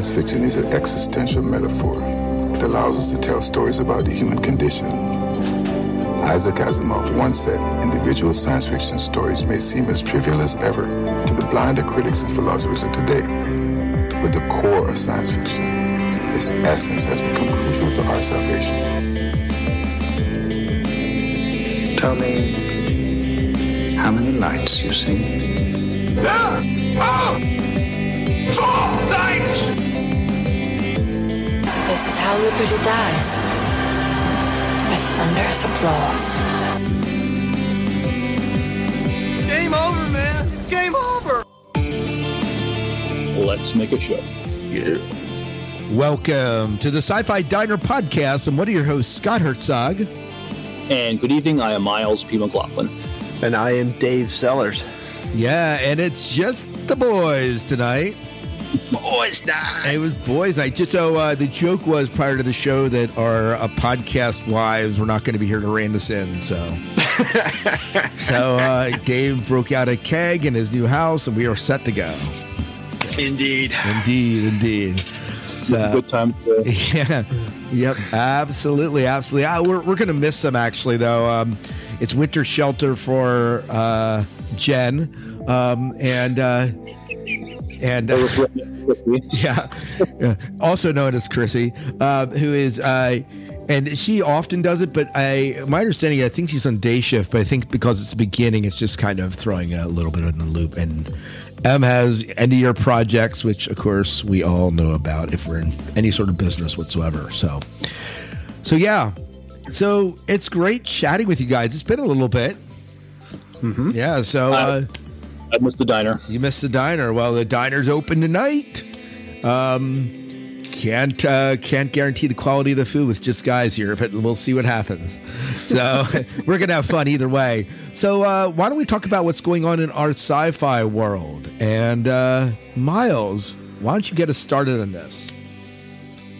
Science fiction is an existential metaphor. It allows us to tell stories about the human condition. Isaac Asimov once said, individual science fiction stories may seem as trivial as ever to the blinder critics and philosophers of today. But the core of science fiction, its essence has become crucial to our salvation. Tell me how many lights you see. There are four lights! So this is how liberty dies. With thunderous applause. Game over, man. It's game over. Let's make a show. Yeah. Welcome to the Sci Fi Diner Podcast. I'm one of your hosts, Scott Herzog. And good evening. I am Miles P. McLaughlin. And I am Dave Sellers. Yeah, and it's just the boys tonight. Boys night. It was boys night. Just so uh, the joke was prior to the show that our uh, podcast wives were not going to be here to rein us in. So, so uh, Dave broke out a keg in his new house, and we are set to go. Indeed. Indeed, indeed. So, Good time. To, Yeah. Yep. Absolutely. Absolutely. Uh, we're we're gonna miss them actually though. Um, it's winter shelter for uh, Jen, um, and uh, and uh, yeah, yeah, also known as Chrissy, uh, who is. Uh, and she often does it, but I, my understanding, I think she's on day shift. But I think because it's the beginning, it's just kind of throwing a little bit in the loop. And M has end of year projects, which of course we all know about if we're in any sort of business whatsoever. So, so yeah, so it's great chatting with you guys. It's been a little bit. Yeah. So uh, I missed the diner. you missed the diner. Well, the diner's open tonight. Um, can't uh, can't guarantee the quality of the food with just guys here, but we'll see what happens. So we're gonna have fun either way. So uh, why don't we talk about what's going on in our sci-fi world? And uh, Miles, why don't you get us started on this?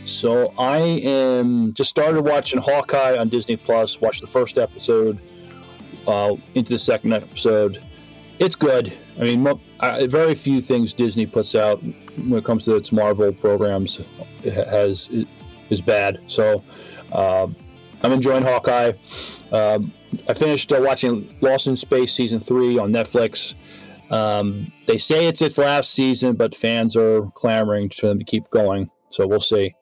So I am just started watching Hawkeye on Disney Plus. Watched the first episode, uh, into the second episode. It's good. I mean, uh, very few things Disney puts out when it comes to its Marvel programs has is bad. So um, I'm enjoying Hawkeye. Um, I finished uh, watching Lost in Space season three on Netflix. Um, they say it's its last season, but fans are clamoring for them to keep going. So we'll see.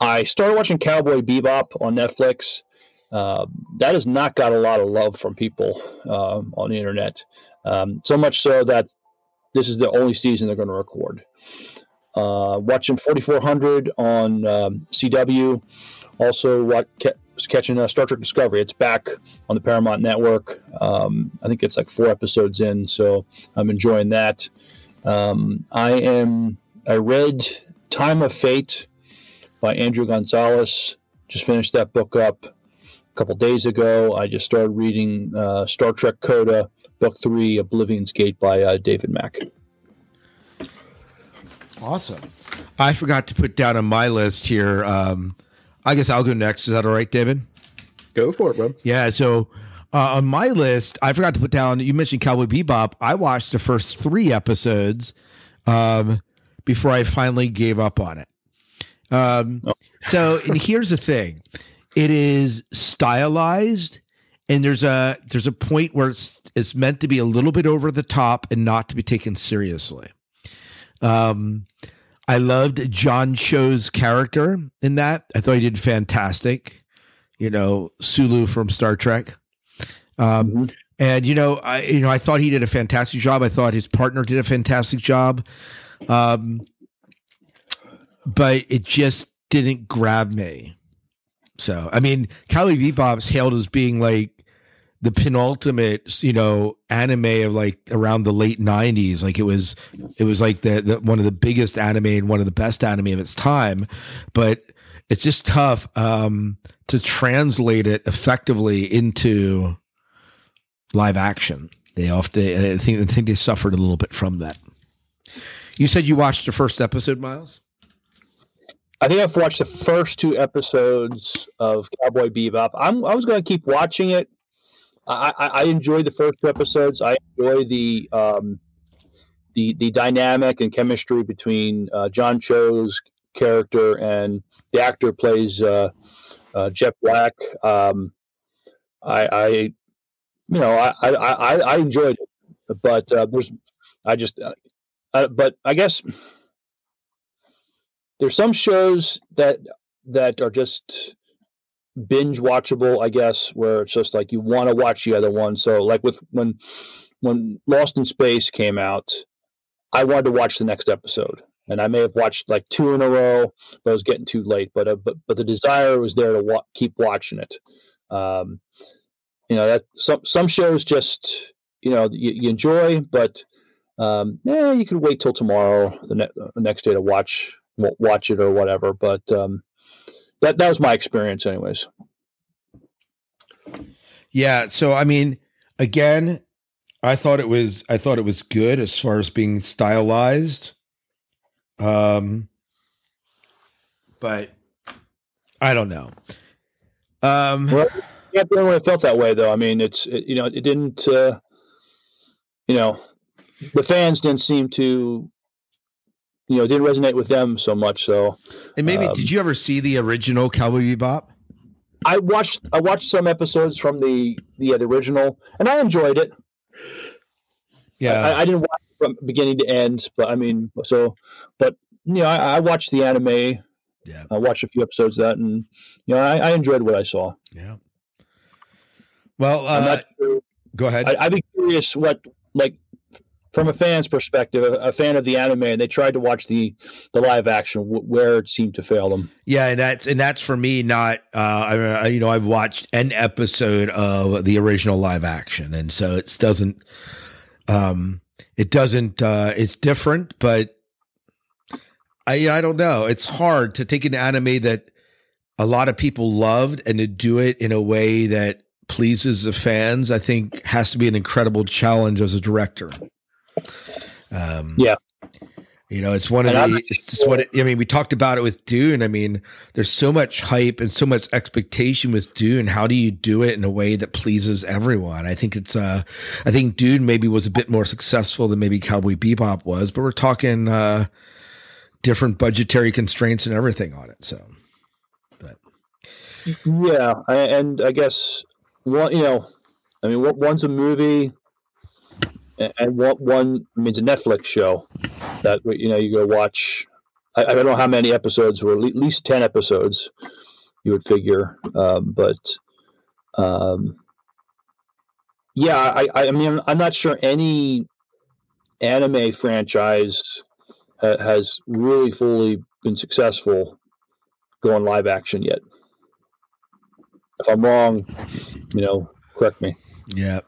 I started watching Cowboy Bebop on Netflix. Uh, that has not got a lot of love from people uh, on the internet. Um, so much so that this is the only season they're going to record. Uh, watching 4400 on um, CW. Also, what ca- catching uh, Star Trek Discovery. It's back on the Paramount Network. Um, I think it's like four episodes in, so I'm enjoying that. Um, I am. I read Time of Fate by Andrew Gonzalez. Just finished that book up couple days ago. I just started reading uh, Star Trek Coda, Book Three, Oblivion's Gate by uh, David Mack. Awesome. I forgot to put down on my list here. Um, I guess I'll go next. Is that all right, David? Go for it, bro. Yeah. So uh, on my list, I forgot to put down. You mentioned Cowboy Bebop. I watched the first three episodes um, before I finally gave up on it. Um, so, and here's the thing: it is stylized, and there's a there's a point where it's it's meant to be a little bit over the top and not to be taken seriously. Um, I loved John Cho's character in that. I thought he did fantastic. You know, Sulu from Star Trek. Um, and you know, I you know, I thought he did a fantastic job. I thought his partner did a fantastic job. Um, but it just didn't grab me. So, I mean, Cowboy Bebop's hailed as being like the penultimate, you know, anime of like around the late '90s. Like it was, it was like the, the one of the biggest anime and one of the best anime of its time. But it's just tough um, to translate it effectively into live action. They often, I think, I think they suffered a little bit from that. You said you watched the first episode, Miles. I think I've watched the first two episodes of Cowboy Bebop. I'm, I was going to keep watching it. I, I, I enjoyed the first two episodes. I enjoy the um, the the dynamic and chemistry between uh, John Cho's character and the actor plays uh, uh, Jet Black. Um, I, I, you know, I, I, I, enjoyed it, but uh, there's, I just, uh, uh, but I guess there's some shows that that are just binge watchable. I guess where it's just like you want to watch the other one. So like with when when Lost in Space came out, I wanted to watch the next episode, and I may have watched like two in a row, but it was getting too late. But uh, but but the desire was there to wa- keep watching it. Um, you know that some some shows just you know you, you enjoy, but um, yeah, you could wait till tomorrow, the, ne- the next day to watch watch it or whatever. But um, that that was my experience, anyways. Yeah. So I mean, again, I thought it was I thought it was good as far as being stylized. Um, but I don't know. Um, well, yeah, the only way one felt that way though. I mean, it's it, you know it didn't. Uh, you know, the fans didn't seem to. You know, didn't resonate with them so much. So, and maybe um, did you ever see the original Cowboy Bebop? I watched I watched some episodes from the the, uh, the original, and I enjoyed it. Yeah, I, I, didn't watch from beginning to end, but I mean, so, but you know, I, I watched the anime. Yeah, I watched a few episodes of that, and you know, I, I enjoyed what I saw. Yeah. Well, uh, sure. go ahead. I, would be curious what, like, from a fan's perspective, a, a, fan of the anime, and they tried to watch the the live action, where it seemed to fail them. Yeah, and that's and that's for me. Not, uh, I, you know, I've watched an episode of the original live action, and so it doesn't um, it doesn't. Uh, it's different, but I I don't know. It's hard to take an anime that a lot of people loved and to do it in a way that pleases the fans. I think has to be an incredible challenge as a director. Um, yeah, you know, it's one of and the, it's just what it, I mean, we talked about it with Dune. I mean, there's so much hype and so much expectation with Dune. How do you do it in a way that pleases everyone? I think it's, uh, I think Dune maybe was a bit more successful than maybe Cowboy Bebop was, but we're talking, uh, different budgetary constraints and everything on it. So, but yeah. And I guess one, you know, I mean, what one's a movie and what one I mean, it's a Netflix show that you know you go watch. I, I don't know how many episodes were at least ten episodes. You would figure, um, but um, yeah, I, I mean, I'm not sure any anime franchise ha- has really fully been successful going live action yet. If I'm wrong, you know, correct me. Yeah.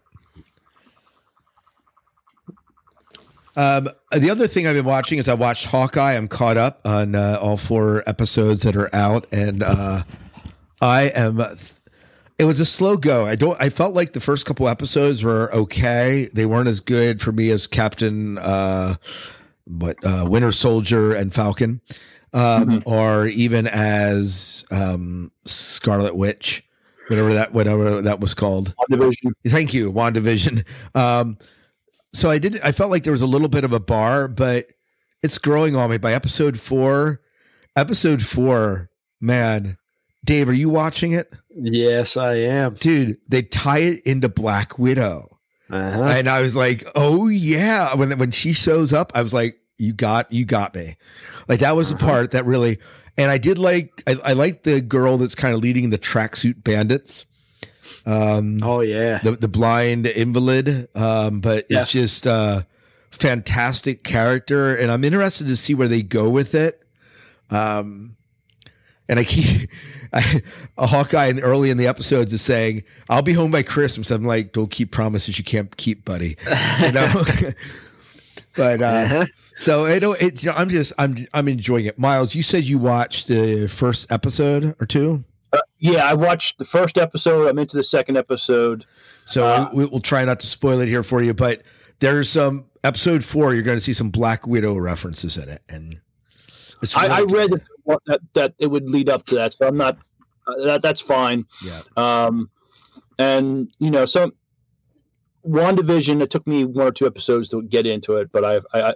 Um, the other thing I've been watching is I watched Hawkeye. I'm caught up on uh, all four episodes that are out, and uh, I am. It was a slow go. I don't. I felt like the first couple episodes were okay. They weren't as good for me as Captain, uh, what uh, Winter Soldier and Falcon, um, mm-hmm. or even as um, Scarlet Witch, whatever that whatever that was called. WandaVision. Thank you, Wandavision. Um, so I did. I felt like there was a little bit of a bar, but it's growing on me. By episode four, episode four, man, Dave, are you watching it? Yes, I am, dude. They tie it into Black Widow, uh-huh. and I was like, oh yeah. When when she shows up, I was like, you got you got me. Like that was the uh-huh. part that really. And I did like I, I like the girl that's kind of leading the tracksuit bandits. Um, oh yeah, the the blind invalid. Um, but yeah. it's just uh, fantastic character, and I'm interested to see where they go with it. Um, and I keep I, a Hawkeye early in the episodes is saying, "I'll be home by Christmas." I'm like, "Don't keep promises you can't keep, buddy." You know. but uh, uh-huh. so it, it, you know, I'm just I'm I'm enjoying it. Miles, you said you watched the first episode or two. Uh, yeah, I watched the first episode. I'm into the second episode. So uh, we, will try not to spoil it here for you, but there's some episode four. You're going to see some Black Widow references in it, and really I, I read that, that, that it would lead up to that, so I'm not. Uh, that that's fine. Yeah. Um, and you know, some WandaVision, it took me one or two episodes to get into it, but I, I, I,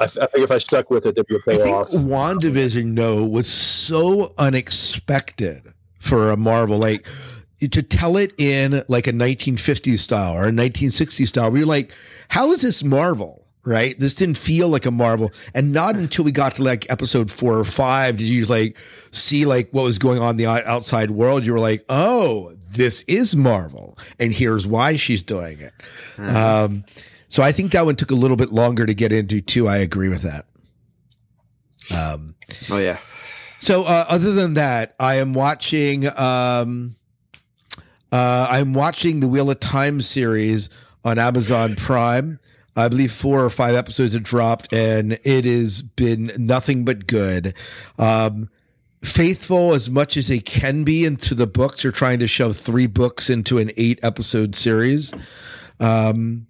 I figure if I stuck with it, there'd be a payoff. WandaVision, no, was so unexpected for a Marvel. Like to tell it in like a 1950s style or a 1960s style, we are like, how is this Marvel? Right? This didn't feel like a Marvel. And not until we got to like episode four or five did you like see like what was going on in the outside world. You were like, oh, this is Marvel. And here's why she's doing it. Um, so I think that one took a little bit longer to get into too. I agree with that. Um, Oh yeah. So uh, other than that, I am watching um uh I'm watching the Wheel of Time series on Amazon Prime. I believe four or five episodes have dropped and it has been nothing but good. Um faithful as much as they can be into the books. They're trying to shove three books into an eight episode series. Um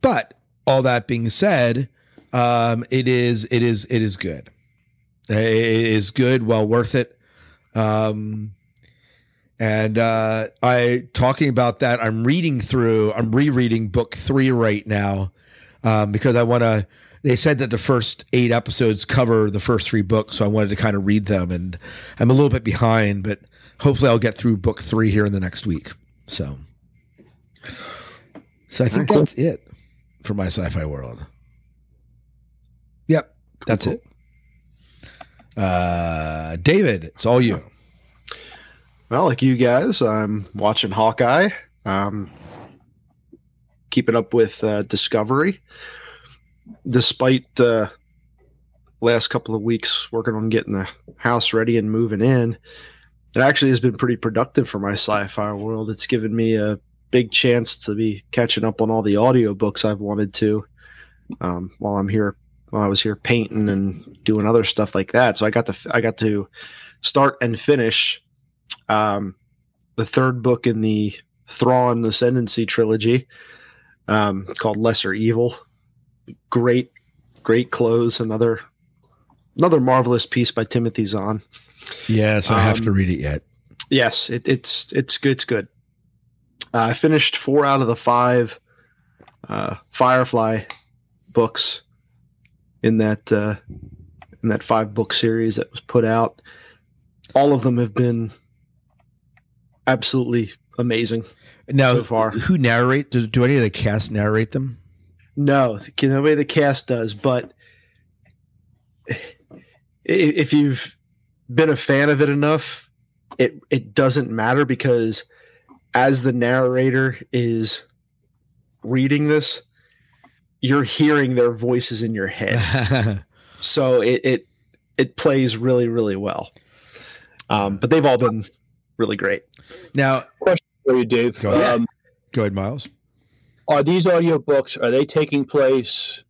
but all that being said, um it is it is it is good. It is good, well worth it. Um, and uh, I talking about that. I'm reading through. I'm rereading book three right now um, because I want to. They said that the first eight episodes cover the first three books, so I wanted to kind of read them. And I'm a little bit behind, but hopefully I'll get through book three here in the next week. So, so I think that's it for my sci-fi world. Yep, that's it. Uh, David, it's all you. Well, like you guys, I'm watching Hawkeye. Um, keeping up with uh, Discovery, despite uh, last couple of weeks working on getting the house ready and moving in. It actually has been pretty productive for my sci-fi world. It's given me a big chance to be catching up on all the audiobooks I've wanted to um, while I'm here while I was here painting and doing other stuff like that. So I got to I got to start and finish um, the third book in the Thrawn Ascendancy trilogy um, called Lesser Evil. Great, great close. Another another marvelous piece by Timothy Zahn. Yes, I have Um, to read it yet. Yes, it, it's it's good. It's good. Uh, I finished four out of the five uh, Firefly books in that uh, in that five book series that was put out. All of them have been absolutely amazing. Now, so far. who narrate? Do, do any of the cast narrate them? No, way the cast does, but if you've been a fan of it enough, it it doesn't matter because as the narrator is reading this, you're hearing their voices in your head. so it it it plays really really well. Um, but they've all been really great. now, question For you, Dave. Go ahead. Um, go ahead, Miles. are these audiobooks are they taking place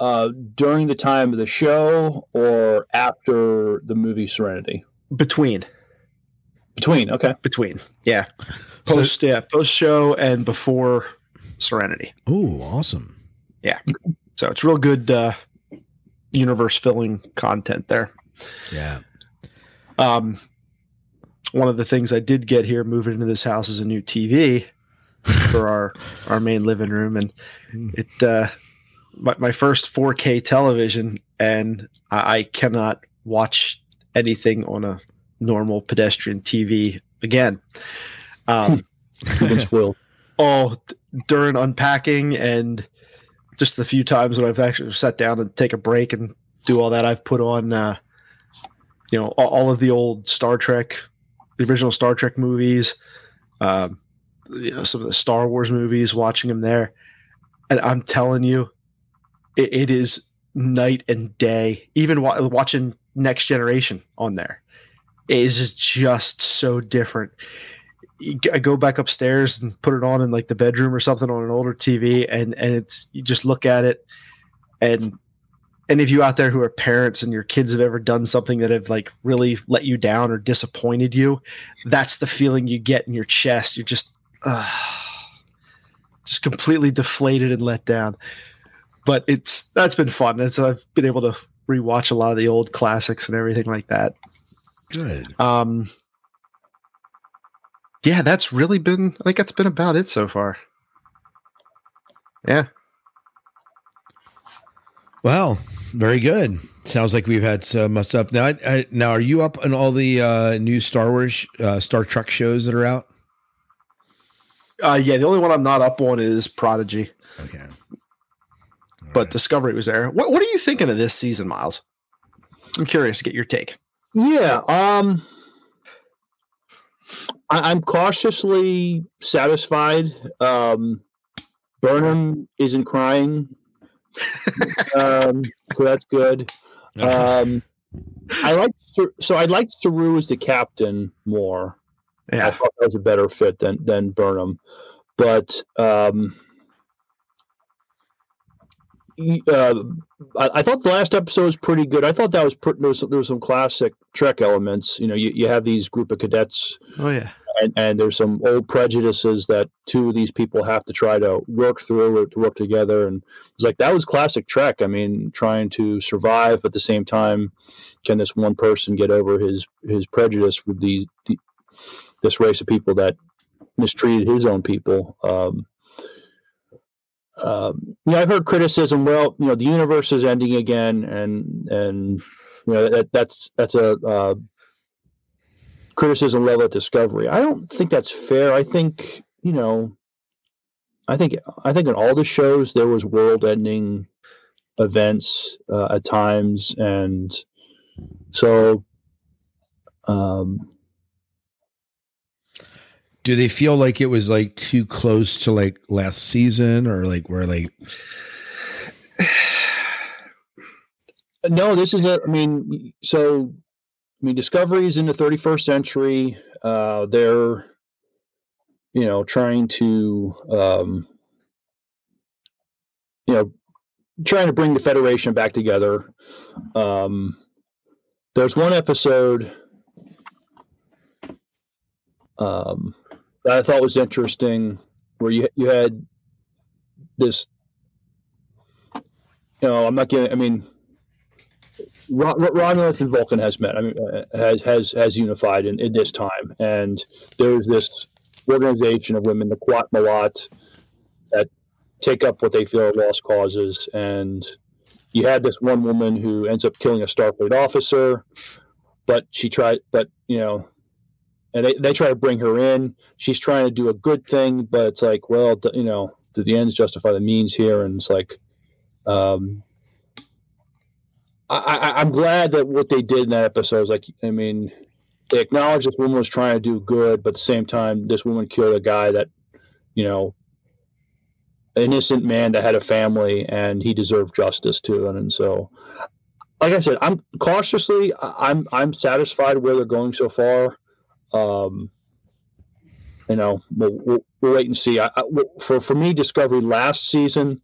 uh, during the time of the show or after the movie Serenity? Between Between, okay. between, yeah, post yeah post show and before Serenity. Oh, awesome. So it's real good uh, universe filling content there. Yeah. Um, one of the things I did get here moving into this house is a new TV for our our main living room, and Hmm. it uh, my, my first 4K television, and I, I cannot watch anything on a normal pedestrian TV again. Um, You've spoiled. oh, d- during unpacking and just the few times when I've actually sat down and take a break and do all that, I've put on, uh, you know, all, all of the old Star Trek, the original Star Trek movies, um, you know, some of the Star Wars movies, watching them there. And I'm telling you, it, it is night and day. Even wa- watching Next Generation on there is just so different. I go back upstairs and put it on in like the bedroom or something on an older TV, and and it's you just look at it, and any of you out there who are parents and your kids have ever done something that have like really let you down or disappointed you, that's the feeling you get in your chest. You're just, uh, just completely deflated and let down. But it's that's been fun. It's I've been able to rewatch a lot of the old classics and everything like that. Good. Um, yeah, that's really been. I think that's been about it so far. Yeah. Well, very good. Sounds like we've had some stuff. Now, I, I, now are you up on all the uh, new Star Wars, uh, Star Trek shows that are out? Uh, yeah, the only one I'm not up on is Prodigy, Okay. but Discovery was there. What What are you thinking of this season, Miles? I'm curious to get your take. Yeah. Um, I, I'm cautiously satisfied. Um, Burnham isn't crying. um, so that's good. Um, I like so I liked Saru as the captain more. I thought that was a better fit than than Burnham, but um, uh, I, I thought the last episode was pretty good. I thought that was pretty, there was there was some classic Trek elements. You know, you, you have these group of cadets, oh yeah, and, and there's some old prejudices that two of these people have to try to work through or to work together. And it's like that was classic Trek. I mean, trying to survive at the same time. Can this one person get over his his prejudice with the, the this race of people that mistreated his own people? Um, um, you know, I've heard criticism. Well, you know, the universe is ending again, and and you know that that's that's a uh, criticism level at Discovery. I don't think that's fair. I think you know, I think I think in all the shows there was world-ending events uh, at times, and so um, Do they feel like it was like too close to like last season or like where like No, this is a. I mean, so I mean, Discovery is in the 31st century. Uh, they're, you know, trying to, um, you know, trying to bring the Federation back together. Um, there's one episode um, that I thought was interesting, where you you had this. You know, I'm not getting. I mean, Ro- Ro- Romulus and Vulcan has met. I mean, uh, has has has unified in, in this time, and there's this organization of women, the Qowat Milat, that take up what they feel are lost causes. And you had this one woman who ends up killing a Starfleet officer, but she tried, but you know, and they, they try to bring her in. She's trying to do a good thing, but it's like, well, you know, do the ends justify the means here? And it's like, um, I, I, I'm glad that what they did in that episode is like, I mean, they acknowledged this woman was trying to do good, but at the same time, this woman killed a guy that, you know, innocent man that had a family and he deserved justice too. And, and so, like I said, I'm cautiously, I'm, I'm satisfied where they're going so far. Um, you know, we'll, we'll, we'll wait and see. I, I, for for me, Discovery last season,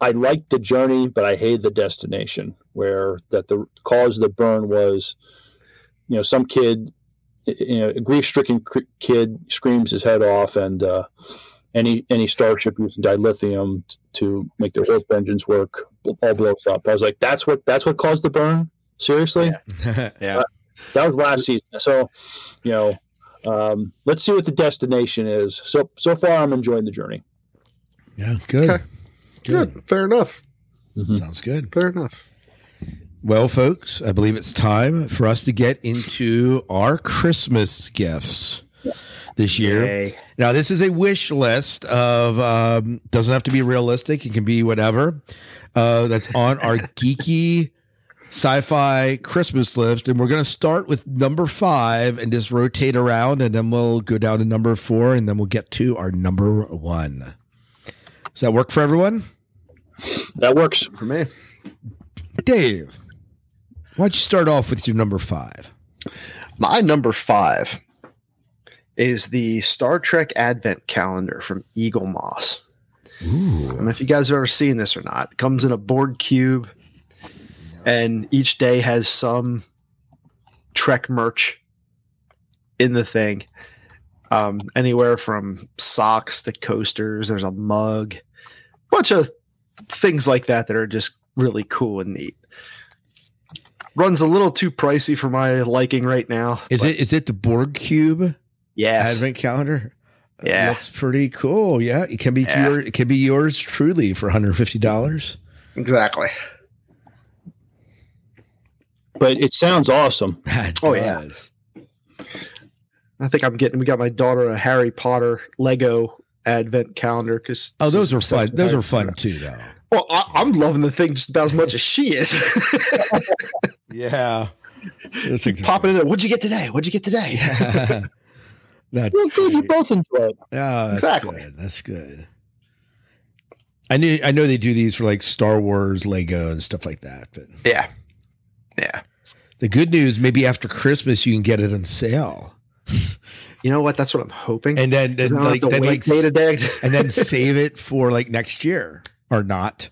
I liked the journey, but I hated the destination. Where that the cause of the burn was, you know, some kid, you know, a grief-stricken kid screams his head off, and uh, any any starship using dilithium to make their warp engines work all blows up. I was like, that's what that's what caused the burn. Seriously, yeah. that was last season. So, you know, um, let's see what the destination is. So so far, I'm enjoying the journey. Yeah, good. Okay. Good. Good. Fair enough. Sounds good. Fair enough. Well, folks, I believe it's time for us to get into our Christmas gifts this year. Yay. Now, this is a wish list of um, doesn't have to be realistic. It can be whatever. Uh, that's on our geeky sci-fi Christmas list, and we're going to start with number five and just rotate around, and then we'll go down to number four, and then we'll get to our number one. Does that work for everyone? That works. For me. Dave, why don't you start off with your number five? My number five is the Star Trek Advent Calendar from Eaglemoss. Ooh. I don't know if you guys have ever seen this or not. It comes in a Borg cube, and each day has some Trek merch in the thing. Um, anywhere from socks to coasters. There's a mug, bunch of things like that that are just really cool and neat. Runs a little too pricey for my liking right now. Is it is it the Borg cube Yeah, advent calendar? Yeah. that's pretty cool. Yeah. It can be Yeah. your it can be yours truly for $150. Exactly. But it sounds awesome. That Oh, yeah. I think I'm getting. We got my daughter a Harry Potter Lego advent calendar because. Oh, those are fun. Those are fun too, though. Well, I, I'm loving the thing just about as much as she is. Yeah. Those things are Popping in there. What'd you get today? What'd you get today? fun. That's Well, good. You both enjoy it. Oh, that's Exactly. Good. That's good. I knew I know they do these for like Star Wars, Lego, and stuff like that. But yeah. Yeah. the good news, maybe after Christmas you can get it on sale, You know what? That's what I'm hoping. and then, 'Cause I then like then like day to day. and then save it for like next year or not.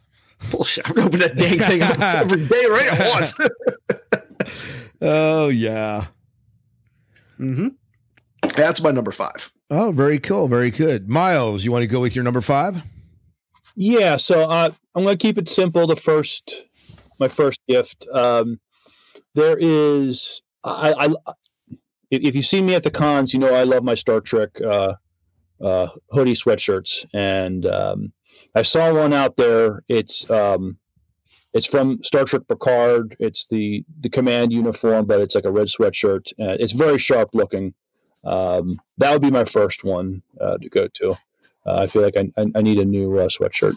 Bullshit. I'm opening that dang thing up every day right at once. Oh yeah. mm-hmm. That's my number five. Oh, very cool. Very good. Miles, you want to go with your number five? Yeah, so uh, I'm going to keep it simple. The first, my first gift. Um, there is, I, I, if, if you see me at the cons, you know I love my Star Trek uh, uh, hoodie sweatshirts, and um, I saw one out there. It's um, it's from Star Trek Picard. It's the the command uniform, but it's like a red sweatshirt. And it's very sharp looking. Um, that would be my first one uh, to go to. Uh, I feel like I, I, I need a new uh, sweatshirt.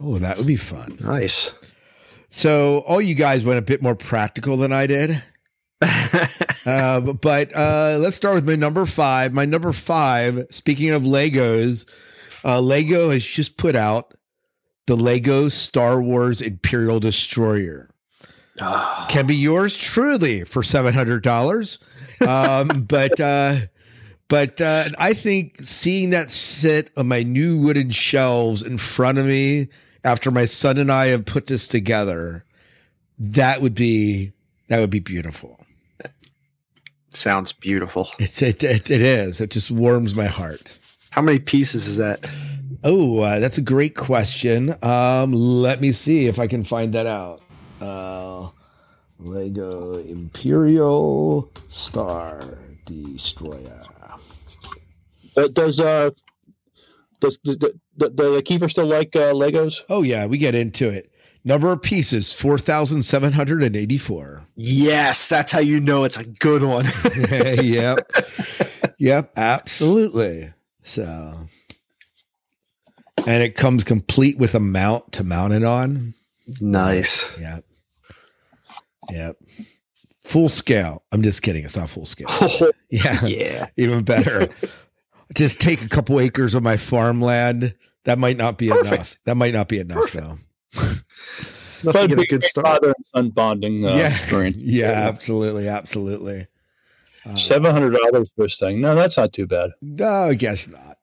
Oh, that would be fun. Nice. So, all you guys went a bit more practical than I did. Uh, but uh, let's start with my number five. My number five, speaking of Legos, uh, Lego has just put out the Lego Star Wars Imperial Destroyer. Ah, Can be yours truly for $700. Um, but, uh, but uh, I think seeing that sit on my new wooden shelves in front of me after my son and I have put this together, that would be that would be beautiful. sounds beautiful. It's it it, it is. It just warms my heart. How many pieces is that? Oh, uh, that's a great question. Um, let me see if I can find that out. Uh, Lego Imperial Star Destroyer. Uh, does uh does does, does, does the Kiefer still like uh, Legos? Oh yeah, we get into it. Number of pieces four thousand seven hundred and eighty-four. Yes, that's how you know it's a good one. yep. Yep, absolutely. So and it comes complete with a mount to mount it on. nice. Yep. Yep. Full scale. I'm just kidding. It's not full scale. Yeah. yeah. Even better. just take a couple acres of my farmland. That might not be Perfect. enough. That might not be enough though. but to get a be good start. Father and son bonding uh, yeah. experience. Yeah, absolutely. Absolutely. Uh, Seven hundred dollars for this thing. No, that's not too bad. No, I guess not.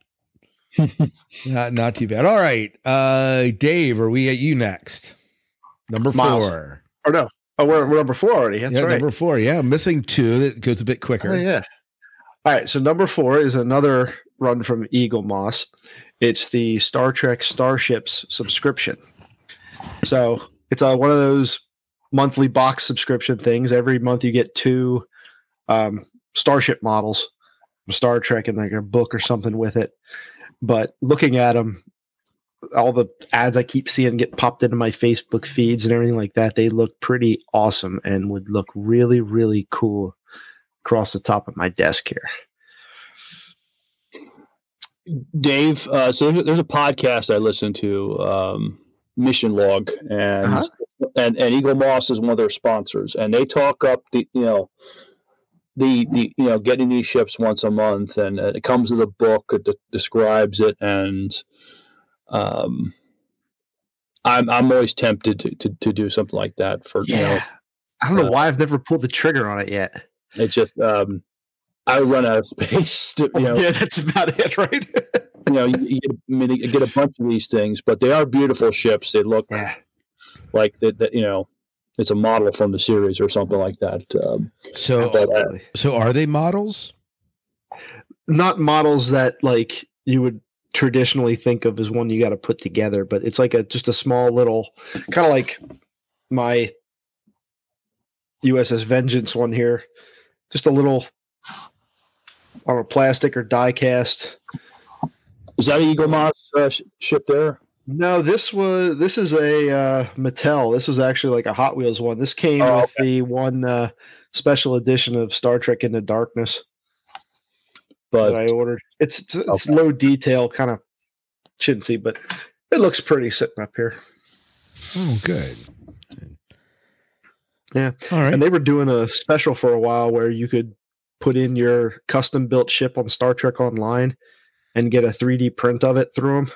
not not too bad. All right. Uh Dave, are we at you next? Number Miles. four. Or no. Oh, we're, we're number four already. That's yeah, right. number four. Yeah, missing two. That goes a bit quicker. Oh, yeah. All right. So number four is another run from Eaglemoss. It's the Star Trek Starships subscription. So it's uh, one of those monthly box subscription things. Every month you get two um, Starship models from Star Trek and like a book or something with it. But looking at them, all the ads I keep seeing get popped into my Facebook feeds and everything like that, they look pretty awesome and would look really, really cool across the top of my desk here. Dave, uh, so there's a, there's a podcast I listen to, um, Mission Log, and, Uh-huh. and and Eaglemoss is one of their sponsors, and they talk up the you know the the you know getting these ships once a month, and it comes with a book that de- describes it, and um, I'm I'm always tempted to, to, to do something like that for you know I don't know uh, why I've never pulled the trigger on it yet. it just um, I run out of space to you know yeah, that's about it, right? you know, you, you, get, I mean, you get a bunch of these things, but they are beautiful ships. They look yeah. like that, that you know, it's a model from the series or something like that. Um, So But, uh, so are they models? Not models that like you would traditionally think of as one you got to put together, but it's like a just a small little kind of like my USS Vengeance one here. Just a little on a plastic or die cast. Is that a Eaglemoss uh, sh- ship there? No, this was this is a uh, Mattel. This was actually like a Hot Wheels one. This came Oh, with the one uh, special edition of Star Trek Into Darkness that I ordered. It's it's, it's Okay. low detail, kind of chintzy, but it looks pretty sitting up here. Oh, good. Yeah. All right. And they were doing a special for a while where you could put in your custom built ship on Star Trek Online and get a 3D print of it through them.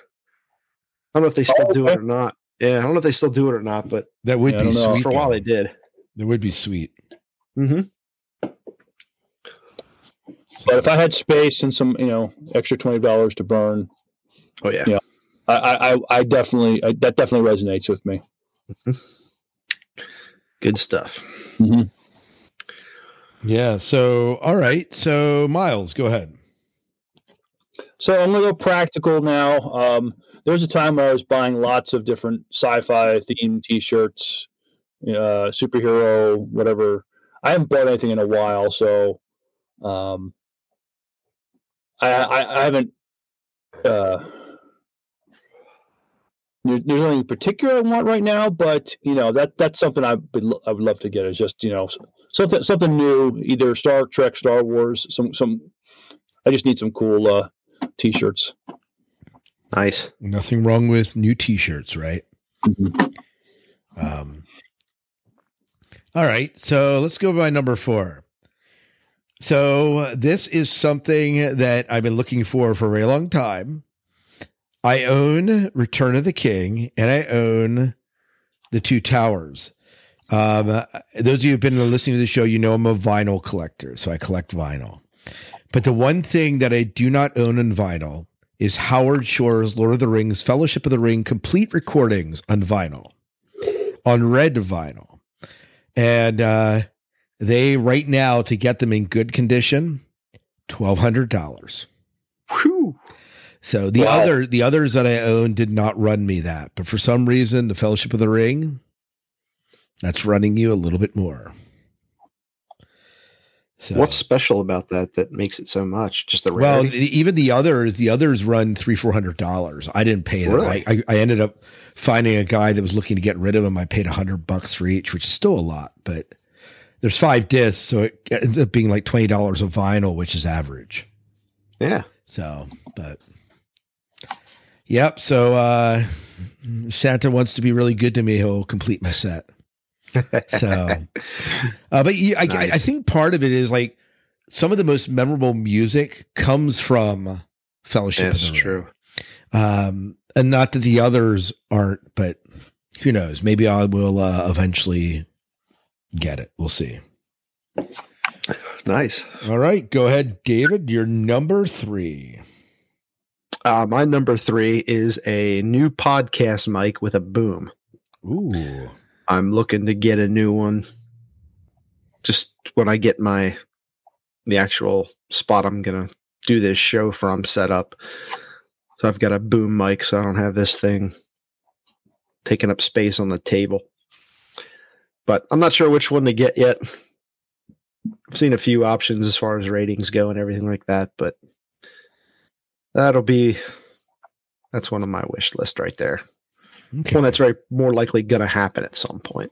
I don't know if they still Oh, do it or not. Yeah, I don't know if they still do it or not, but that would Yeah, be sweet. for a while though. they did. That would be sweet. Mm-hmm. but if I had space and some, you know, extra twenty dollars to burn, Oh yeah. Yeah. I, I, I- I definitely I, that definitely resonates with me. Good stuff. hmm Yeah. So, all right. So, Miles, go ahead. So I'm gonna go practical now. Um, there was a time where I was buying lots of different sci-fi themed T-shirts, uh, superhero, whatever. I haven't bought anything in a while, so um, I, I, I haven't. Uh, there's nothing particular I want right now, but you know that that's something I I would love to get. Is just you know something something new, either Star Trek, Star Wars, some some. I just need some cool uh, t-shirts. Nice. Nothing wrong with new T-shirts, right? Mhm. Um, all right, so let's go by number four. So this is something that I've been looking for for a very long time. I own Return of the King, and I own the Two Towers. Um, uh, those of you who've been listening to the show, you know I'm a vinyl collector, so I collect vinyl. But the one thing that I do not own in vinyl is Howard Shore's Lord of the Rings Fellowship of the Ring complete recordings on vinyl, on red vinyl. And uh, they, right now, to get them in good condition, $1,200. Whew. So the Wow. other the others that I own did not run me that, but for some reason the Fellowship of the Ring that's running you a little bit more. So What's special about that that makes it so much? Just the well, rarity. the- even the others, the others run three four hundred dollars. I didn't pay that. Really? I, I I ended up finding a guy that was looking to get rid of them. I paid a hundred bucks for each, which is still a lot, but there's five discs, so it ends up being like twenty dollars a vinyl, which is average. yeah. So, but yep. So uh Santa wants to be really good to me. He'll complete my set. So, uh, but you, I, I, I think part of it is like some of the most memorable music comes from Fellowship. That's of the Ring. true. Um, and not that the others aren't, but who knows? Maybe I will uh, eventually get it. We'll see. Nice. All right, go ahead, David. You're number three. Uh, my number three is a new podcast mic with a boom. Ooh. I'm looking to get a new one. Just when I get my the actual spot I'm gonna do this show from set up. So I've got a boom mic, so I don't have this thing taking up space on the table. But I'm not sure which one to get yet. I've seen a few options as far as ratings go and everything like that, but that'll be that's one of my wish list right there Okay. one that's very more likely going to happen at some point.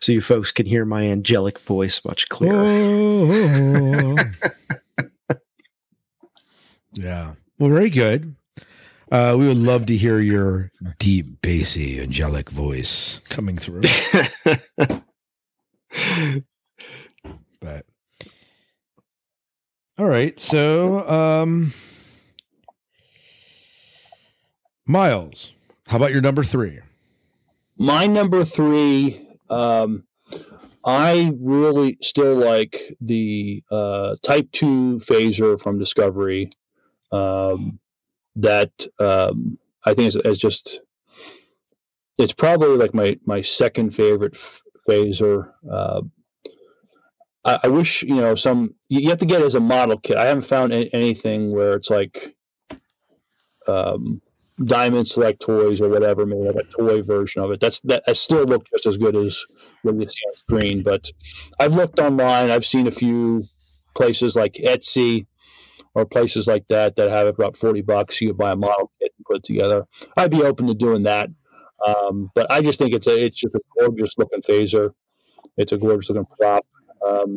So you folks can hear my angelic voice much clearer. Oh. yeah. Well, very good. Uh, we would love to hear your deep, bassy, angelic voice coming through. but all right. So, um, Miles, how about your number three? My number three, um, I really still like the uh, Type Two phaser from Discovery. Um, that um, I think is, is just it's probably like my my second favorite f- phaser. Uh, I, wish you know some you have to get it as a model kit. I haven't found anything where it's like um, Diamond Select Toys or whatever made a toy version of it. That's that, that still look just as good as what you see on screen. But I've looked online. I've seen a few places like Etsy or places like that that have it about 40 bucks. You buy a model kit and put it together. I'd be open to doing that. Um, but I just think it's a it's just a gorgeous looking phaser. It's a gorgeous looking prop. Um,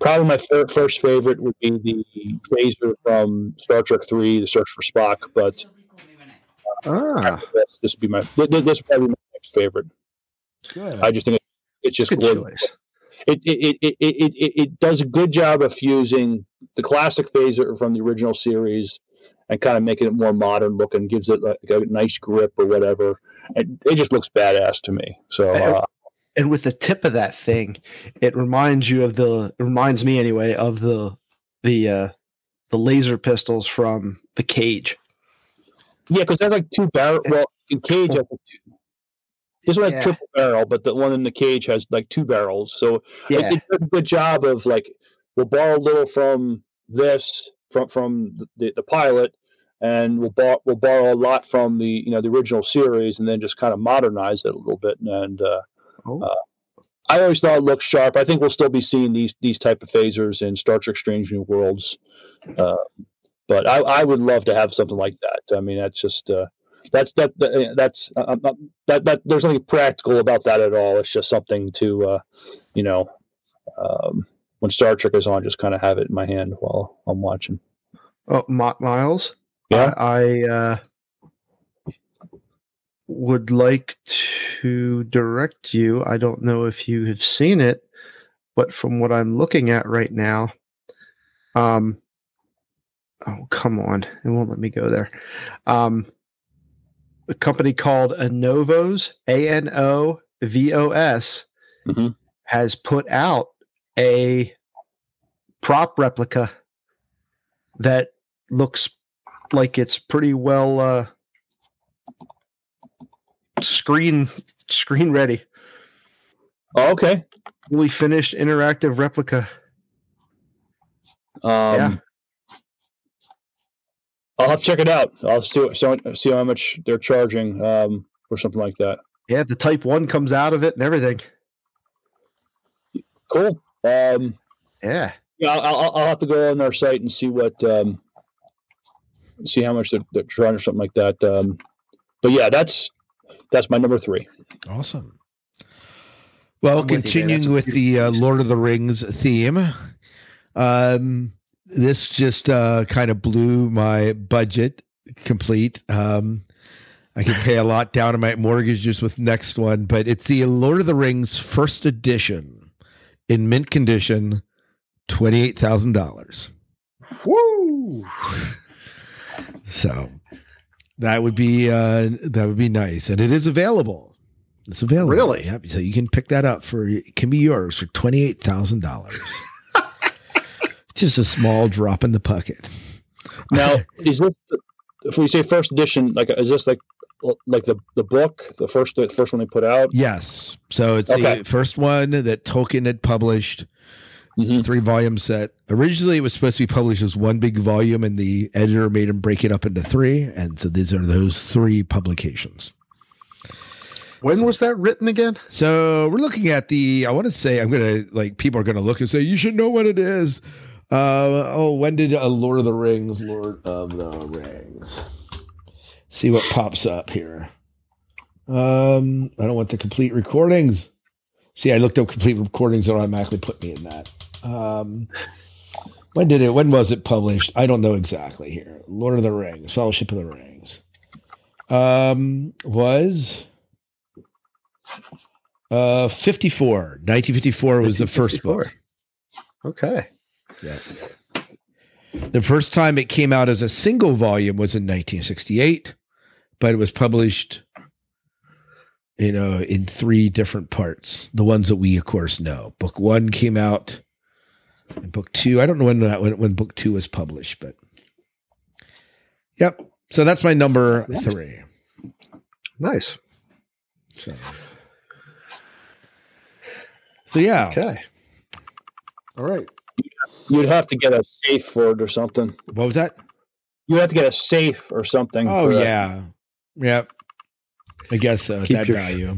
probably my fir- first favorite would be the phaser from Star Trek Three, The Search for Spock. But Ah, this, this would be my th- th- this probably my next favorite. Good. I just think it, it's just good gorgeous. It it, it, it, it it it does a good job of fusing the classic phaser from the original series and kind of making it more modern looking, gives it like a nice grip or whatever. And it just looks badass to me. So uh, And with the tip of that thing, it reminds you of the reminds me anyway of the the uh the laser pistols from the cage. Yeah, because that's like two barrel. Well, in cage, has like two, this one has Yeah. triple barrel, but the one in the cage has like two barrels. So it, Yeah. it does a good job of like we'll borrow a little from this from from the, the, the pilot and we'll borrow we'll borrow a lot from the you know the original series and then just kind of modernize it a little bit and uh, Oh. I always thought it looked sharp. I think we'll still be seeing these these type of phasers in Star Trek: Strange New Worlds, uh, but I, I would love to have something like that. I mean, that's just uh, that's that, that that's uh, uh, that that there's nothing practical about that at all. It's just something to uh, you know um, when Star Trek is on, just kind of have it in my hand while I'm watching. Oh, Mi- Miles. Yeah. I, I uh, would like to direct you. I don't know if you have seen it, but from what I'm looking at right now, um, oh come on, it won't let me go there. Um, a company called Anovos, A N O V O S, Mhm. has put out a prop replica that looks like it's pretty well uh, screen screen ready. Oh, okay. Fully finished interactive replica. Um, Yeah. I'll have to check it out. I'll see see, see how much they're charging um, or something like that. Yeah, the Type One comes out of it and everything. Cool. Um, Yeah, yeah, I'll, I'll, I'll have to go on their site and see what um, see how much they're, they're charging or something like that. Um, but yeah, that's that's my number three. Awesome. Well, I'm with you, continuing with the uh. Lord of the Rings theme, um, this just uh, kind of blew my budget complete. Um, I could pay a lot down on my mortgage just with next one, but it's the Lord of the Rings first edition in mint condition, twenty eight thousand dollars. woo! So that would be uh, that would be nice, and it is available. It's available. Really? Yep. So you can pick that up for it can be yours for twenty eight thousand dollars. Just a small drop in the bucket. Now, is this if we say first edition? Like, is this like like the the book, the first the first one they put out? Yes. So it's Okay. the first one that Tolkien had published, Mhm. three volume set. Originally, it was supposed to be published as one big volume, and the editor made him break it up into three. And so these are those three publications. When was that written again? So we're looking at the. I want to say I'm gonna like people are gonna look and say you should know what it is. Uh, oh, when did uh, Lord of the Rings? Lord of the Rings. See what pops up here. Um, I don't want the complete recordings. See, I looked up complete recordings and automatically put me in that. Um, when did it? When was it published? I don't know exactly here. Lord of the Rings, Fellowship of the Rings. Um, was uh 54. 1954 was the first book. Okay. Yeah. The first time it came out as a single volume was in 1968, but it was published, you know, in three different parts. The ones that we, of course, know. Book one came out, and book two. I don't know when that when, when book two was published, but yep. So that's my number Nice. three. Nice. So, so yeah. Okay. All right. You'd have to get a safe for it or something. What was that? You have to get a safe or something. Oh for that. yeah. I guess so. Keep that your- value.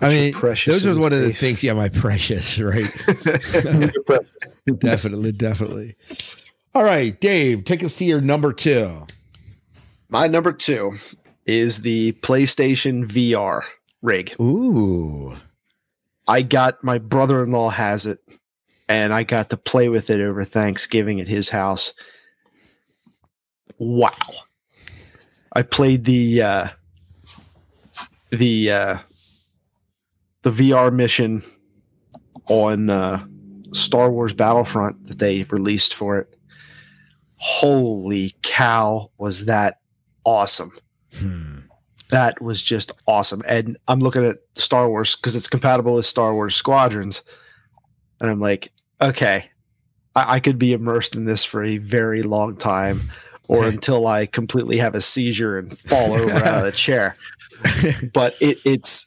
I mean, precious those are one of the safe. things. Yeah, my precious, right? Your pre- definitely, definitely. All right, Dave, take us to your number two. My number two is the PlayStation VR rig. Ooh. I got my brother in law has it, and I got to play with it over Thanksgiving at his house. Wow. I played the uh the uh the VR mission on uh Star Wars Battlefront that they released for it. Holy cow, was that awesome. Hmm. That was just awesome. And I'm looking at Star Wars because it's compatible with Star Wars Squadrons. And I'm like, okay, I, I could be immersed in this for a very long time or until I completely have a seizure and fall over out of the chair. But it, it's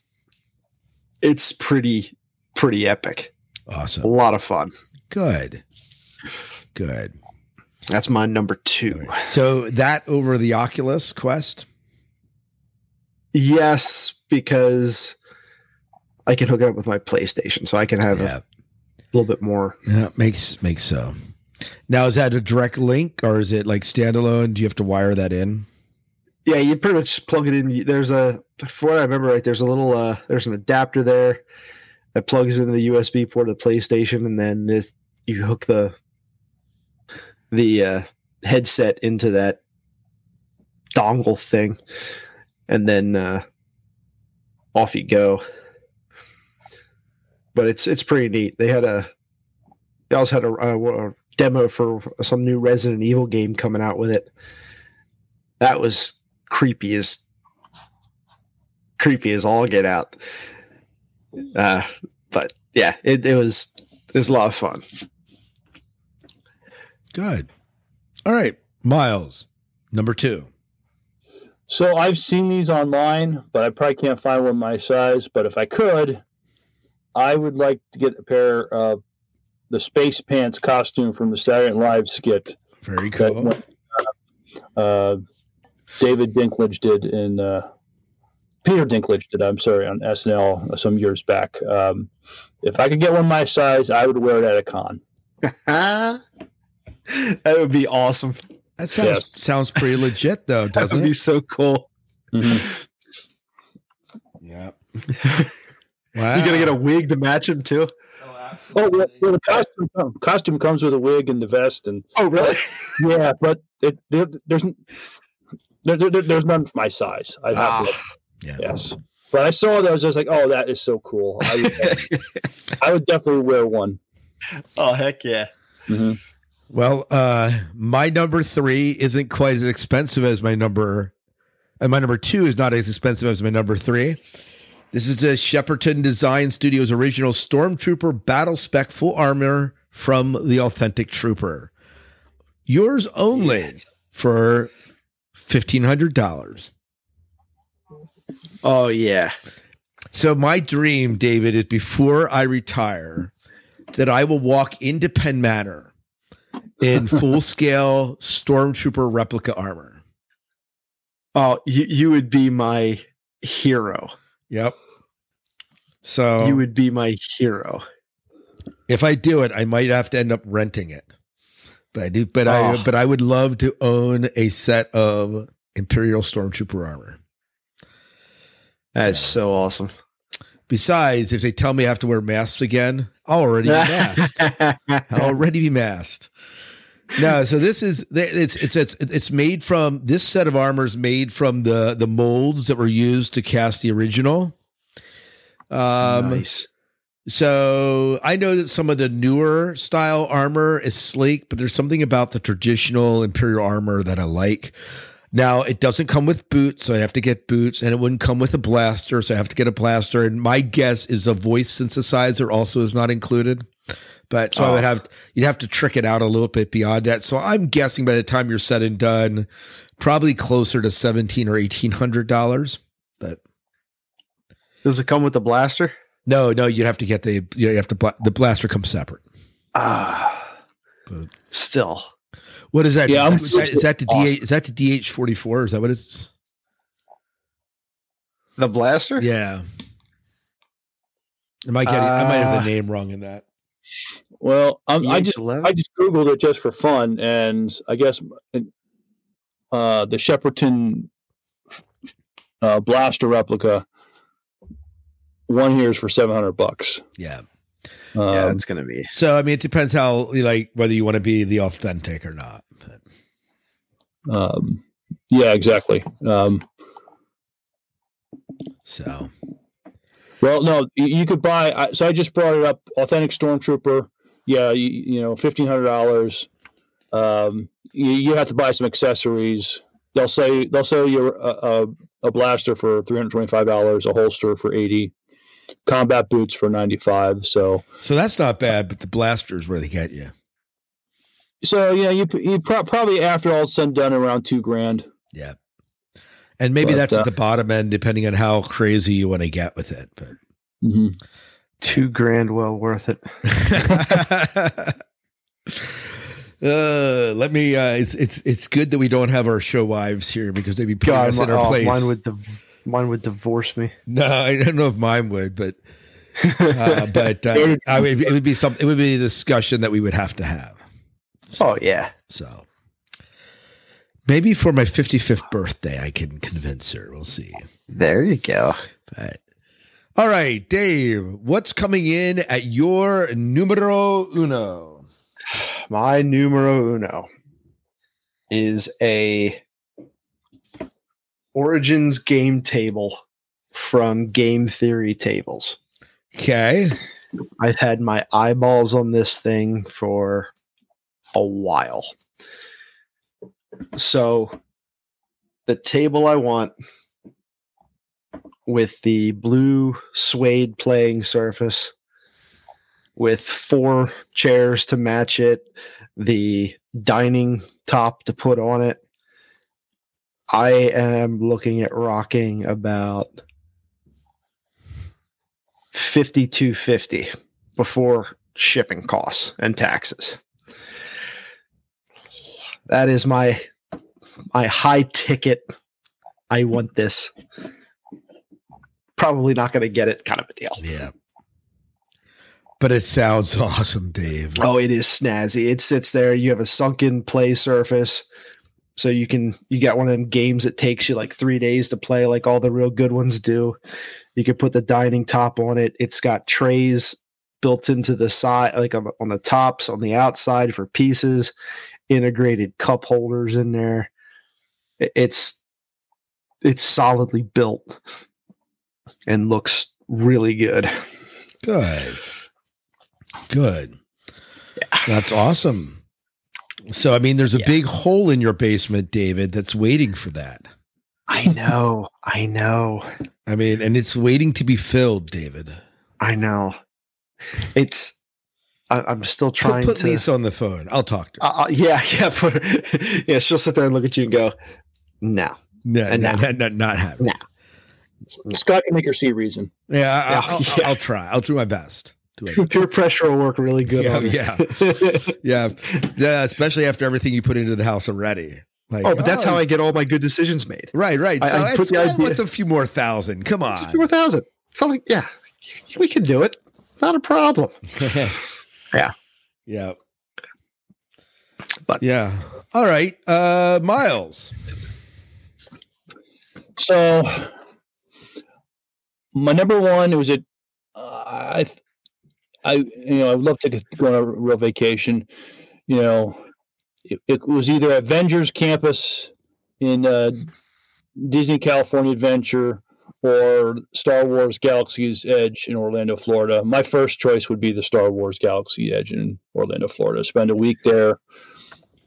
it's pretty pretty epic. Awesome. A lot of fun. Good. Good. That's my number two. So that over the Oculus Quest? Yes, because I can hook it up with my PlayStation, so I can have Yeah. a little bit more. Yeah, makes makes so. Now is that a direct link or is it like standalone? Do you have to wire that in? Yeah, you pretty much plug it in. There's a, for what I remember, right? There's a little, uh, there's an adapter there that plugs into the USB port of the PlayStation, and then this you hook the the uh, headset into that dongle thing, and then uh, off you go. But it's it's pretty neat. They had a they also had a, a, a demo for some new Resident Evil game coming out with it. That was creepy as creepy as all get out. Uh, but yeah, it, it was it was a lot of fun. Good. All right. Miles, number two. So I've seen these online, but I probably can't find one my size. But if I could, I would like to get a pair of the Space Pants costume from the Saturday Night Live skit Very that cool. uh, David Dinklage did in uh, Peter Dinklage did. I'm sorry on SNL some years back. Um, if I could get one my size, I would wear it at a con. that would be awesome. That sounds Yes. sounds pretty legit though, That doesn't would be so cool. Yeah. You Wow. gonna get a wig to match him too. Oh, well, well, the costume comes, costume comes with a wig and the vest, and Oh, really? yeah, but it, there, there's there, there, there's none for my size. I have Ah, to, yeah. yes. But I saw those. I was like, oh, that is so cool. I would, I would definitely wear one. oh, heck yeah! Mhm. Well, uh, my number three isn't quite as expensive as my number, and my number two is not as expensive as my number three. This is a Shepperton Design Studios original Stormtrooper Battle Spec full armor from the Authentic Trooper. Yours only for fifteen hundred dollars. Oh yeah. So my dream, David, is before I retire, that I will walk into Penn Manor in full scale Stormtrooper replica armor. Oh, you you would be my hero. Yep. So You would be my hero. if I do it, I might have to end up renting it. But I do, but I Oh. but I would love to own a set of Imperial Stormtrooper armor. That's so awesome. Besides, if they tell me I have to wear masks again, I'll already be masked. I'll already be masked. No, so this is it's it's it's it's made from this set of armor is made from the the molds that were used to cast the original. Um, nice. so I know that some of the newer style armor is sleek, but there's something about the traditional Imperial armor that I like. Now it doesn't come with boots, so I have to get boots, and it wouldn't come with a blaster, so I have to get a blaster. And my guess is a voice synthesizer also is not included. But so I Oh. would have you'd have to trick it out a little bit beyond that. So I'm guessing by the time you're said and done, probably closer to seventeen or eighteen hundred dollars. But Does it come with the blaster? no, no, you'd have to get the you have to the blaster comes separate. Ah, But- still. What is that? Yeah, I'm- is, that, is that the Awesome. DH? Is that the DH forty four? Is that what it's? The blaster? Yeah. Am I getting? I might have Uh, the name wrong in that. Well, um, I just EH11? I just googled it just for fun, and I guess uh, the Shepperton uh, blaster replica one here is for seven hundred bucks. Yeah. Um, yeah, it's gonna be. So I mean, it depends how like whether you want to be the authentic or not. But, um, yeah, exactly. Um, so well, no, you, you could buy. So I just brought it up. Authentic Stormtrooper. Yeah, you, you know, fifteen hundred dollars. Um, you, you have to buy some accessories. They'll say they'll sell you a, a, a blaster for three hundred twenty five dollars, a holster for eighty, combat boots for ninety five. So so that's not bad, but the blasters where they get you. so yeah, you you pro- probably after all said and done around two grand. Yeah. And maybe But, that's uh, at the bottom end, depending on how crazy you want to get with it. But hmm Two grand, well worth it. uh, let me. Uh, it's it's it's good that we don't have our show wives here because they'd be putting God, us my, in our oh, place. mine would div- mine would divorce me. no, I don't know if mine would, but uh, but uh, I would, it would be something. It would be a discussion that we would have to have. oh yeah, So maybe for my 55th birthday, I can convince her. We'll see. there you go. But all right, Dave, what's coming in at your numero uno? My numero uno is a Origins game table from Game Theory Tables. Okay. I've had my eyeballs on this thing for a while. So, the table I want with the blue suede playing surface, with four chairs to match it, the dining top to put on it. I am looking at rocking about 5250 before shipping costs and taxes. That is my my high ticket. I want this. Probably not going to get it kind of a deal. Yeah. But it sounds awesome, Dave. Oh, it is snazzy. It sits there. You have a sunken play surface. So you can you got one of them games that takes you like three days to play, like all the real good ones do. You can put the dining top on it. It's got trays built into the side, like on the, on the tops, on the outside for pieces, integrated cup holders in there. It's it's solidly built and looks really good. Good. Good. That's awesome. So, I mean, there's a Yeah. big hole in your basement, David, that's waiting for that. I know. I know. I mean, and it's waiting to be filled, David. I know. It's. I, I'm still Put, trying put to. Lisa on the phone. I'll talk to her. Uh, uh, yeah, yeah, put, yeah. She'll sit there and look at you and go, "No, no, no, no. no, no, not happening. No. Scott can make her see reason. Yeah, I, Yeah, I'll, yeah. I'll try. I'll do my best. Do it. peer pressure will work really good Yeah, on her." yeah. Yeah, yeah. Especially after everything you put into the house already. Like, oh, but that's how I get all my good decisions made. Right, right. I- So I it's, put the well, idea- what's a few more thousand? Come on, It's on. four thousand. Something, yeah, we can do it. Not a problem. Yeah. Yeah. But- yeah. All right. Uh Miles. So my number one was it. Uh, I, I, you know, I would love to go on a real vacation. You know, it, it was either Avengers Campus in uh, Disney California Adventure or Star Wars Galaxy's Edge in Orlando, Florida. My first choice would be the Star Wars Galaxy Edge in Orlando, Florida. Spend a week there.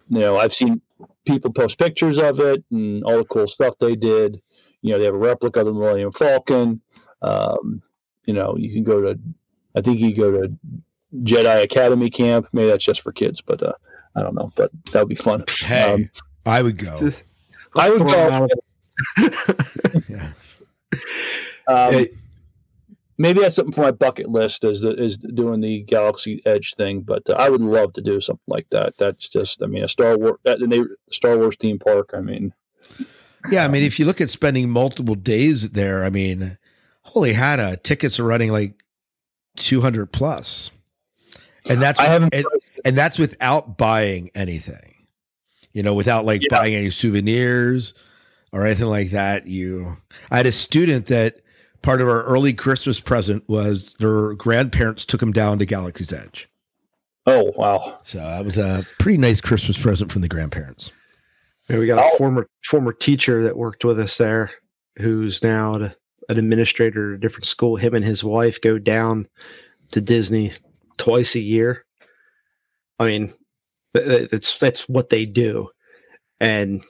You know, I've seen people post pictures of it and all the cool stuff they did. You know, they have a replica of the Millennium Falcon. Um, you know, you can go to, I think you go to Jedi Academy camp. Maybe that's just for kids, but uh, I don't know. But that would be fun. Hey, Um, I would go. I would go. Yeah. Um, Yeah. maybe that's something for my bucket list is the, is doing the Galaxy Edge thing. But uh, I would love to do something like that. That's just, I mean, a Star Wars, that, and they, Star Wars theme park. I mean, Yeah, I mean, if you look at spending multiple days there, I mean, holy Hannah, tickets are running like 200 and that's I haven't. and, and that's without buying anything. You know, without like Yeah. buying any souvenirs or anything like that. You, I had a student that part of our early Christmas present was their grandparents took them down to Galaxy's Edge. oh wow. So that was a pretty nice Christmas present from the grandparents. And we got a Oh. former former teacher that worked with us there, who's now at a, an administrator at a different school. Him and his wife go down to Disney twice a year. I mean, th- th- that's that's what they do. And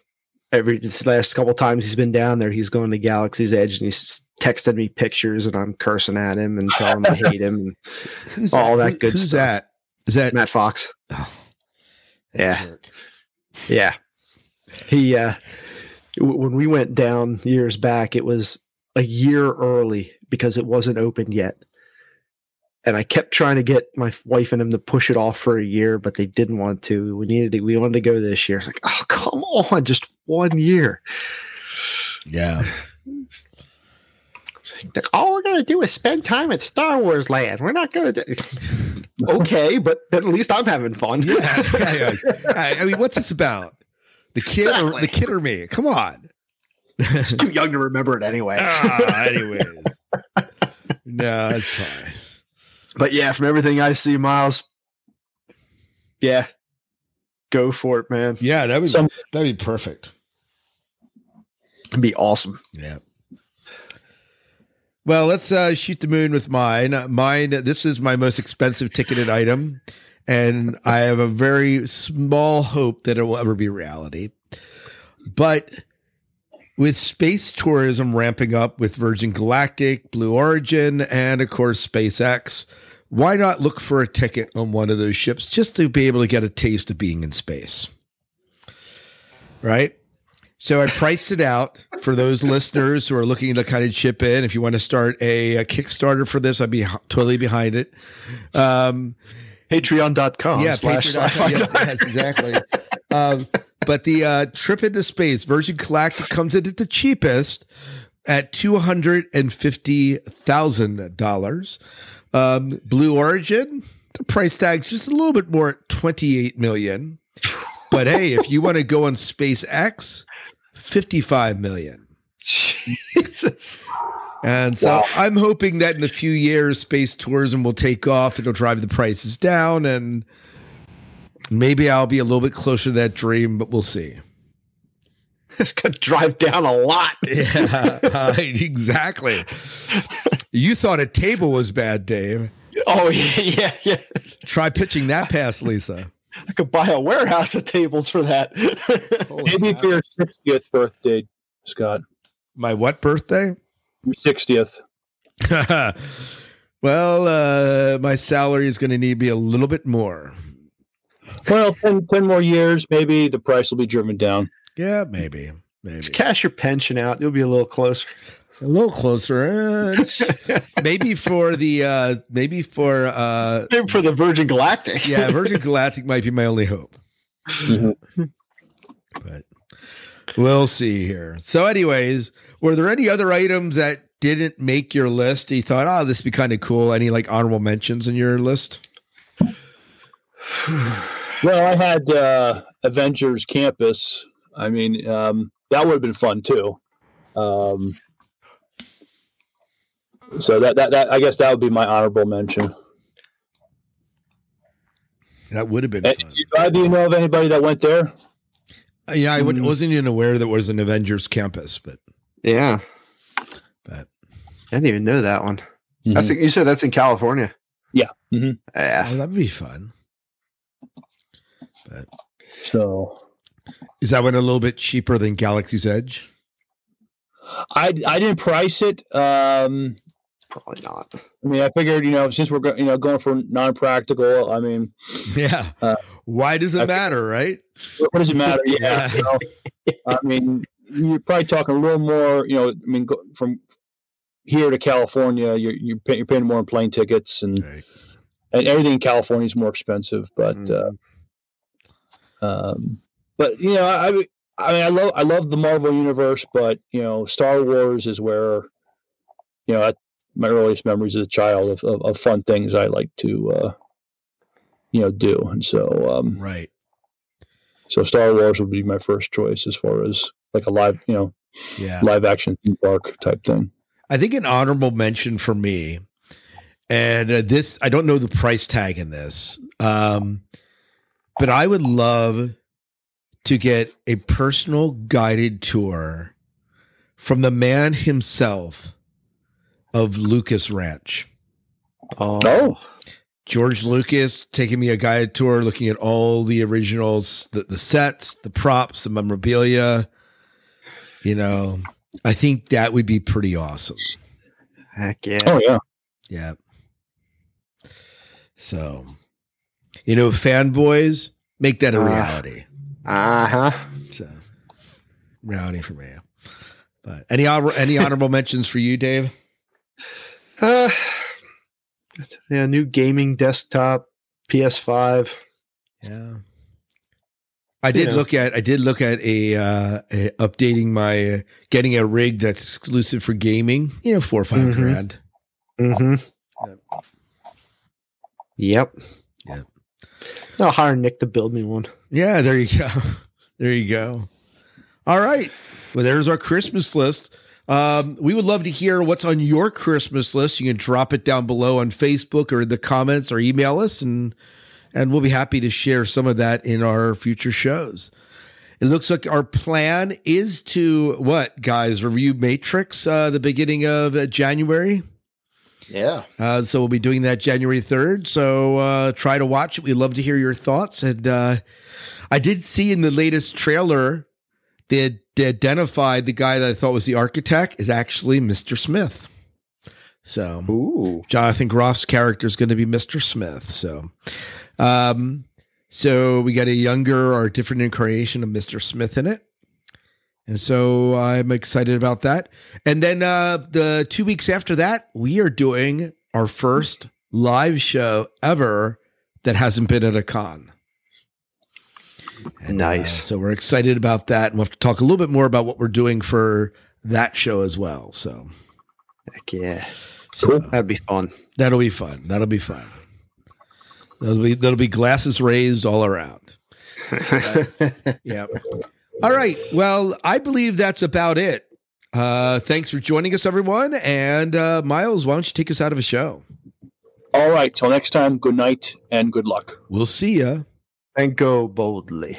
every this last couple times he's been down there, he's going to Galaxy's Edge and he's texting me pictures, and I'm cursing at him and telling him I hate him. And Who's All that Who- good Who's stuff. that? Is that Matt Fox, Oh, Yeah. jerk. Yeah. He uh w- when we went down years back, it was a year early because it wasn't open yet. And I kept trying to get my wife and him to push it off for a year, but they didn't want to. We needed to, we wanted to go this year. It's like, oh come on, just one year. Yeah. Like, all we're gonna do is spend time at Star Wars Land. We're not gonna do Okay, but at least I'm having fun. yeah, yeah, yeah. I, mean, what's this about? The kid, or, the kid or me? Come on. Too young to remember it anyway. ah, anyways. no, it's fine. But yeah, from everything I see, Miles, yeah, go for it, man. Yeah, that would Some- that'd be perfect. It'd be awesome. Yeah. Well, let's uh, shoot the moon with mine. Mine. This is my most expensive ticketed item, and I have a very small hope that it will ever be reality. But with space tourism ramping up with Virgin Galactic, Blue Origin, and of course SpaceX, why not look for a ticket on one of those ships just to be able to get a taste of being in space? Right? So I priced it out for those listeners who are looking to kind of chip in. If you want to start a, a Kickstarter for this, I'd be totally behind it. Um, Patreon.com yeah, slash Patreon. Yes, yes, exactly. um, but the uh, trip into space, Virgin Galactic comes in at the cheapest at $250,000. Um, Blue Origin, the price tag's just a little bit more at twenty eight million. But hey, if you want to go on SpaceX, fifty five million. Jesus. And so I'm hoping that in a few years, space tourism will take off. It'll drive the prices down, and maybe I'll be a little bit closer to that dream, but we'll see. It's going to drive down a lot. Yeah, uh, exactly. You thought a table was bad, Dave. Oh, yeah, yeah, yeah. Try pitching that pass, Lisa. I could buy a warehouse of tables for that. Maybe for your 60th birthday, Scott. My what birthday? Your 60th. well, uh, my salary is going to need to be a little bit more. Well, 10, 10 more years, maybe the price will be driven down. Yeah, maybe, maybe Just cash your pension out. You'll be a little closer. a little closer. Uh, maybe for the uh, maybe for uh, Maybe for the Virgin Galactic. yeah, Virgin Galactic might be my only hope. Mhm. But we'll see here. So, anyways, were there any other items that didn't make your list? You thought, oh, this would be kind of cool. Any like honorable mentions in your list? Well, I had uh, Avengers Campus. I mean, um, that would have been fun too. Um, so that, that that I guess that would be my honorable mention. That would have been And fun. do either of you know of anybody that went there? Uh, Yeah, I Mm. wasn't even aware that there was an Avengers campus, but Yeah. but I didn't even know that one. That's you said that's in California. Yeah. Mhm. Yeah. oh, that'd be fun. But so Is that one a little bit cheaper than Galaxy's Edge? I I didn't price it. Um, Probably not. I mean, I figured you know since we're go, you know going for non practical. I mean, Yeah. Uh, Why does it I- matter, right? what does it matter? Yeah. Yeah. you know, I mean, you're probably talking a little more. You know, I mean, go, from here to California, you're you're, pay, you're paying more in plane tickets and Right. and everything in California is more expensive. But Mm. uh, um, but you know, I I mean, I love I love the Marvel universe, but you know, Star Wars is where you know I, my earliest memories as a child of, of, of fun things I like to uh, you know do. And so um, Right. so Star Wars would be my first choice as far as like a live you know Yeah. live action theme park type thing. I think an honorable mention for me, and uh, this I don't know the price tag in this, um, but I would love to get a personal guided tour from the man himself of Lucas Ranch. Oh, Oh. George Lucas taking me a guided tour, looking at all the originals, the, the sets, the props, the memorabilia. You know, I think that would be pretty awesome. heck yeah. Oh yeah. Yeah. So, you know, fanboys make that a Ah. reality. Uh huh. So, reality for me. But any any honorable mentions for you, Dave? Uh, yeah, new gaming desktop, PS5. Yeah. I did Yeah. look at I did look at a, uh, a updating my uh, getting a rig that's exclusive for gaming. You know, four or 5 Mhm. grand. Mm-hmm. Yep. Yep. Yep. I'll hire Nick to build me one. Yeah, there you go. There you go. All right. Well, there's our Christmas list. Um, we would love to hear what's on your Christmas list. You can drop it down below on Facebook or in the comments or email us and and we'll be happy to share some of that in our future shows. It looks like our plan is to what, guys, review Matrix uh the beginning of uh, January. Yeah. Uh, so we'll be doing that January 3rd. So uh, try to watch it. We'd love to hear your thoughts. And uh, I did see in the latest trailer, they, they identified the guy that I thought was the architect is actually Mr. Smith. So Ooh. Jonathan Groff's character is going to be Mr. Smith. So, um, so we got a younger or different incarnation of Mr. Smith in it. And so I'm excited about that. And then uh, the two weeks after that, we are doing our first live show ever that hasn't been at a con. And, Nice. uh, so we're excited about that. And we'll have to talk a little bit more about what we're doing for that show as well. So, Heck yeah. so That'd be fun. That'll be fun. That'll be fun. That'll be that'll be glasses raised all around. Yeah. All right. Well, I believe that's about it. Uh, thanks for joining us, everyone. And uh, Miles, why don't you take us out of a show? All right. Till next time. Good night and good luck. We'll see ya. and go boldly.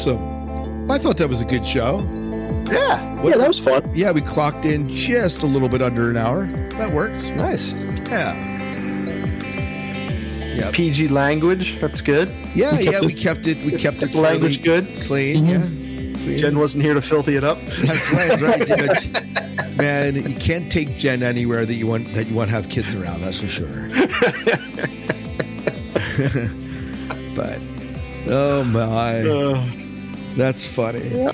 Awesome. I thought that was a good show. Yeah. Yeah, that was fun. Yeah, we clocked in just a little bit under an hour. That works. Nice. Yeah. Yeah. PG language. That's good. Yeah, yeah, we kept it we kept it language good. clean, yeah. Clean. Jen wasn't here to filthy it up. That's right. That's right. You know, man, you can't take Jen anywhere that you want that you want to have kids around. That's for sure. but oh my, Uh, that's funny.